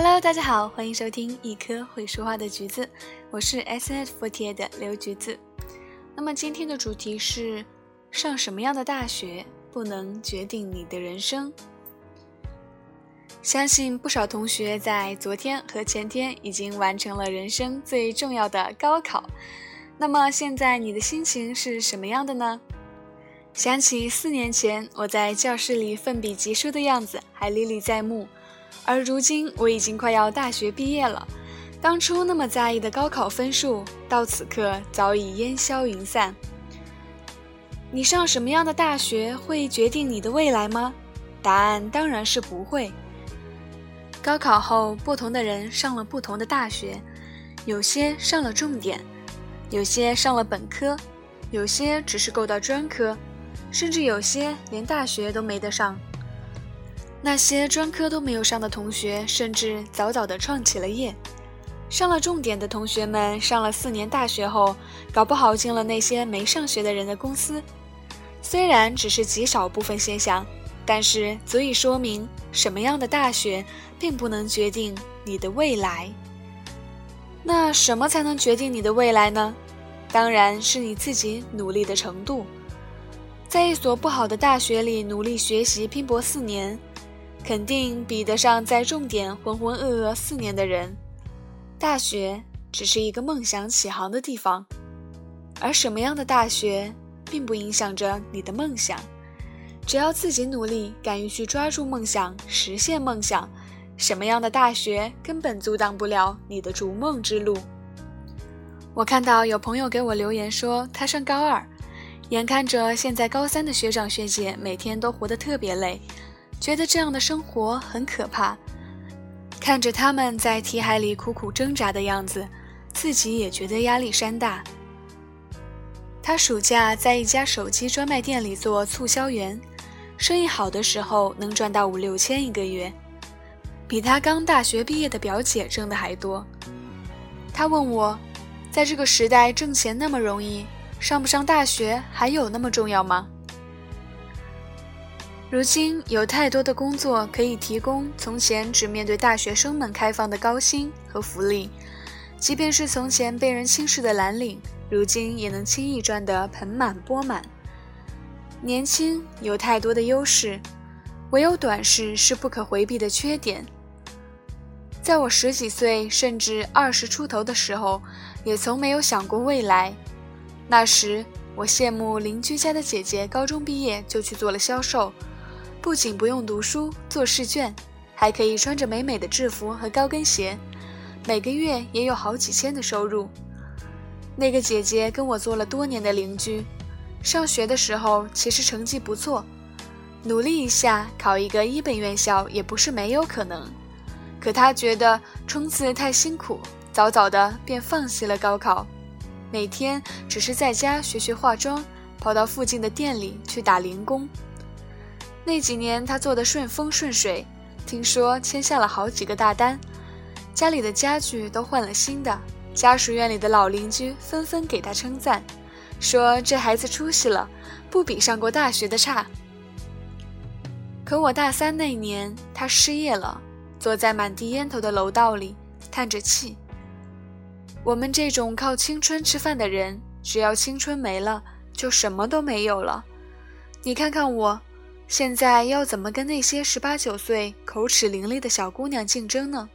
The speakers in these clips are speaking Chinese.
Hello，大家好，欢迎收听一颗会说话的橘子，我是 S N F 4 T 的刘橘子。那么今天的主题是上什么样的大学不能决定你的人生。相信不少同学在昨天和前天已经完成了人生最重要的高考，那么现在你的心情是什么样的呢？想起四年前我在教室里奋笔疾书的样子，还历历在目。而如今我已经快要大学毕业了，当初那么在意的高考分数，到此刻早已烟消云散。你上什么样的大学会决定你的未来吗？答案当然是不会。高考后，不同的人上了不同的大学，有些上了重点，有些上了本科，有些只是够到专科，甚至有些连大学都没得上。那些专科都没有上的同学，甚至早早的创起了业；上了重点的同学们，上了四年大学后，搞不好进了那些没上学的人的公司。虽然只是极少部分现象，但是足以说明什么样的大学并不能决定你的未来。那什么才能决定你的未来呢？当然是你自己努力的程度。在一所不好的大学里努力学习拼搏四年。肯定比得上在重点浑浑噩噩四年的人。大学只是一个梦想起航的地方，而什么样的大学，并不影响着你的梦想。只要自己努力，敢于去抓住梦想，实现梦想，什么样的大学根本阻挡不了你的逐梦之路。我看到有朋友给我留言说，他上高二，眼看着现在高三的学长学姐每天都活得特别累。觉得这样的生活很可怕，看着他们在题海里苦苦挣扎的样子，自己也觉得压力山大。他暑假在一家手机专卖店里做促销员，生意好的时候能赚到五六千一个月，比他刚大学毕业的表姐挣的还多。他问我，在这个时代挣钱那么容易，上不上大学还有那么重要吗？如今有太多的工作可以提供从前只面对大学生们开放的高薪和福利，即便是从前被人轻视的蓝领，如今也能轻易赚得盆满钵满。年轻有太多的优势，唯有短视是不可回避的缺点。在我十几岁甚至二十出头的时候，也从没有想过未来。那时我羡慕邻居家的姐姐，高中毕业就去做了销售。不仅不用读书做试卷，还可以穿着美美的制服和高跟鞋，每个月也有好几千的收入。那个姐姐跟我做了多年的邻居，上学的时候其实成绩不错，努力一下考一个一本院校也不是没有可能。可她觉得冲刺太辛苦，早早的便放弃了高考，每天只是在家学学化妆，跑到附近的店里去打零工。那几年他做的顺风顺水，听说签下了好几个大单，家里的家具都换了新的，家属院里的老邻居纷纷给他称赞，说这孩子出息了，不比上过大学的差。可我大三那年，他失业了，坐在满地烟头的楼道里，叹着气。我们这种靠青春吃饭的人，只要青春没了，就什么都没有了。你看看我。现在要怎么跟那些十八九岁、口齿伶俐的小姑娘竞争呢？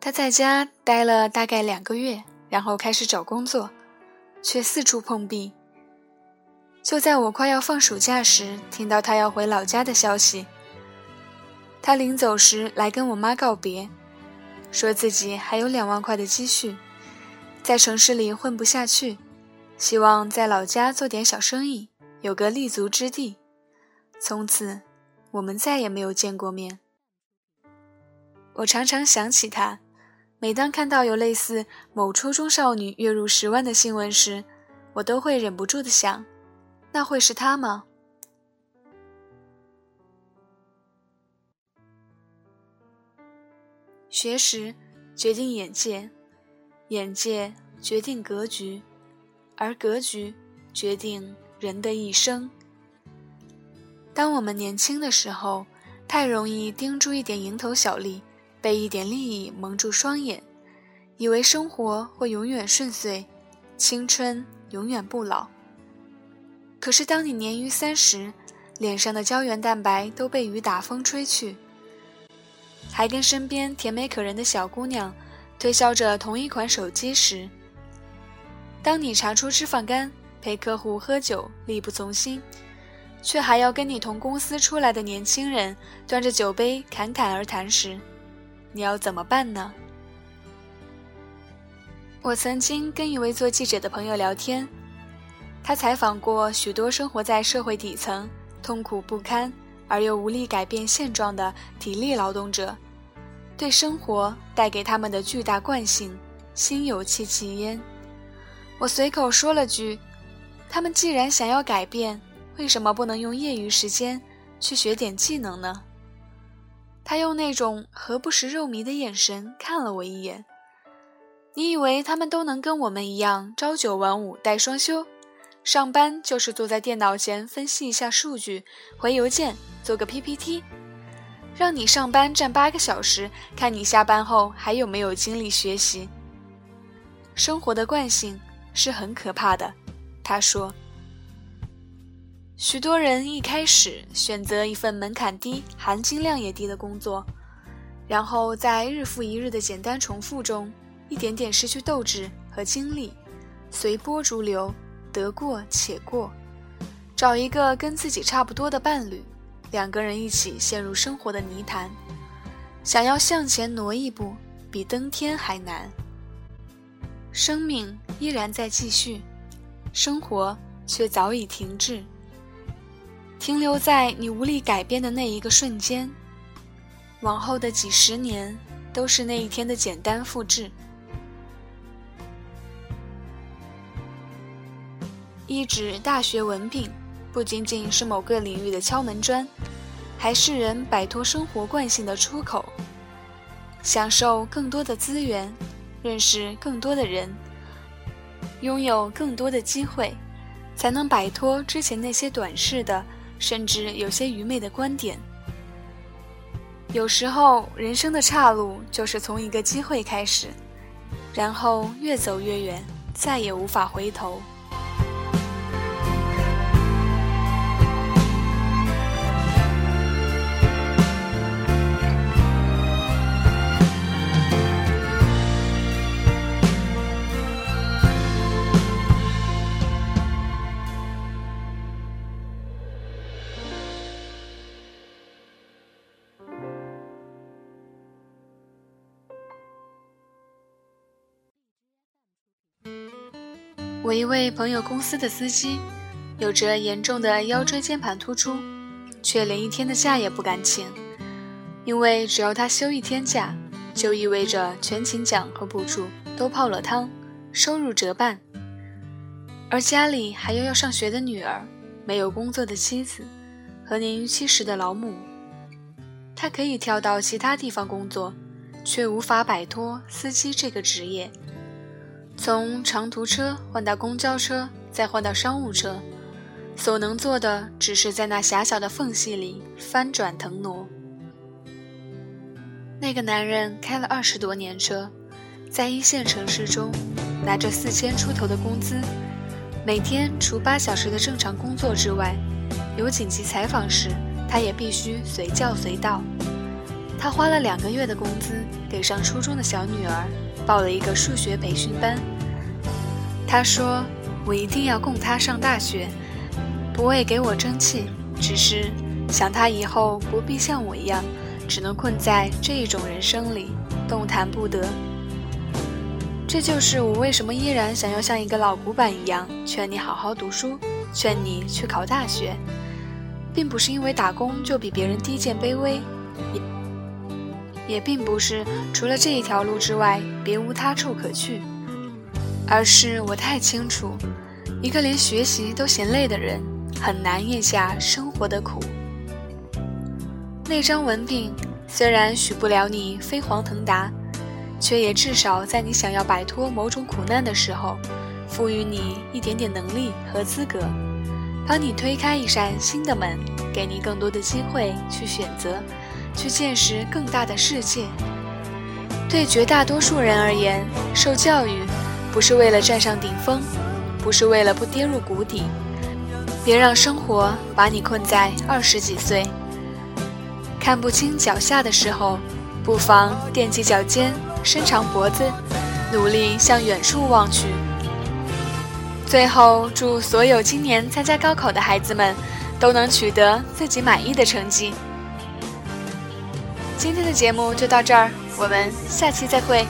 他在家待了大概两个月，然后开始找工作，却四处碰壁。就在我快要放暑假时，听到他要回老家的消息。他临走时来跟我妈告别，说自己还有两万块的积蓄，在城市里混不下去。希望在老家做点小生意，有个立足之地。从此，我们再也没有见过面。我常常想起他，每当看到有类似某初中少女月入十万的新闻时，我都会忍不住的想：那会是他吗？学识决定眼界，眼界决定格局。而格局决定人的一生。当我们年轻的时候，太容易盯住一点蝇头小利，被一点利益蒙住双眼，以为生活会永远顺遂，青春永远不老。可是，当你年逾三十，脸上的胶原蛋白都被雨打风吹去，还跟身边甜美可人的小姑娘推销着同一款手机时，当你查出脂肪肝，陪客户喝酒，力不从心。却还要跟你同公司出来的年轻人端着酒杯侃侃而谈时，你要怎么办呢？我曾经跟一位做记者的朋友聊天，他采访过许多生活在社会底层、痛苦不堪而又无力改变现状的体力劳动者，对生活带给他们的巨大惯性心有戚戚焉。我随口说了句：“他们既然想要改变。”为什么不能用业余时间去学点技能呢？他用那种何不食肉糜的眼神看了我一眼。你以为他们都能跟我们一样朝九晚五带双休，上班就是坐在电脑前分析一下数据，回邮件，做个 PPT，让你上班站八个小时，看你下班后还有没有精力学习。生活的惯性是很可怕的，他说。许多人一开始选择一份门槛低、含金量也低的工作，然后在日复一日的简单重复中，一点点失去斗志和精力，随波逐流，得过且过，找一个跟自己差不多的伴侣，两个人一起陷入生活的泥潭，想要向前挪一步，比登天还难。生命依然在继续，生活却早已停滞。停留在你无力改变的那一个瞬间，往后的几十年都是那一天的简单复制。一纸大学文凭，不仅仅是某个领域的敲门砖，还是人摆脱生活惯性的出口，享受更多的资源，认识更多的人，拥有更多的机会，才能摆脱之前那些短视的。甚至有些愚昧的观点。有时候，人生的岔路就是从一个机会开始，然后越走越远，再也无法回头。我一位朋友公司的司机，有着严重的腰椎间盘突出，却连一天的假也不敢请，因为只要他休一天假，就意味着全勤奖和补助都泡了汤，收入折半。而家里还有要上学的女儿，没有工作的妻子，和年逾七十的老母，他可以跳到其他地方工作，却无法摆脱司机这个职业。从长途车换到公交车，再换到商务车，所能做的只是在那狭小的缝隙里翻转腾挪。那个男人开了二十多年车，在一线城市中，拿着四千出头的工资，每天除八小时的正常工作之外，有紧急采访时，他也必须随叫随到。他花了两个月的工资给上初中的小女儿。报了一个数学培训班。他说：“我一定要供他上大学，不为给我争气，只是想他以后不必像我一样，只能困在这一种人生里，动弹不得。”这就是我为什么依然想要像一个老古板一样，劝你好好读书，劝你去考大学，并不是因为打工就比别人低贱卑微。也并不是除了这一条路之外别无他处可去，而是我太清楚，一个连学习都嫌累的人，很难咽下生活的苦。那张文凭虽然许不了你飞黄腾达，却也至少在你想要摆脱某种苦难的时候，赋予你一点点能力和资格，帮你推开一扇新的门，给你更多的机会去选择，去见识更大的世界。对绝大多数人而言，受教育不是为了站上顶峰，不是为了不跌入谷底。别让生活把你困在二十几岁，看不清脚下的时候，不妨踮起脚尖，伸长脖子，努力向远处望去。最后，祝所有今年参加高考的孩子们都能取得自己满意的成绩。今天的节目就到这儿，我们下期再会。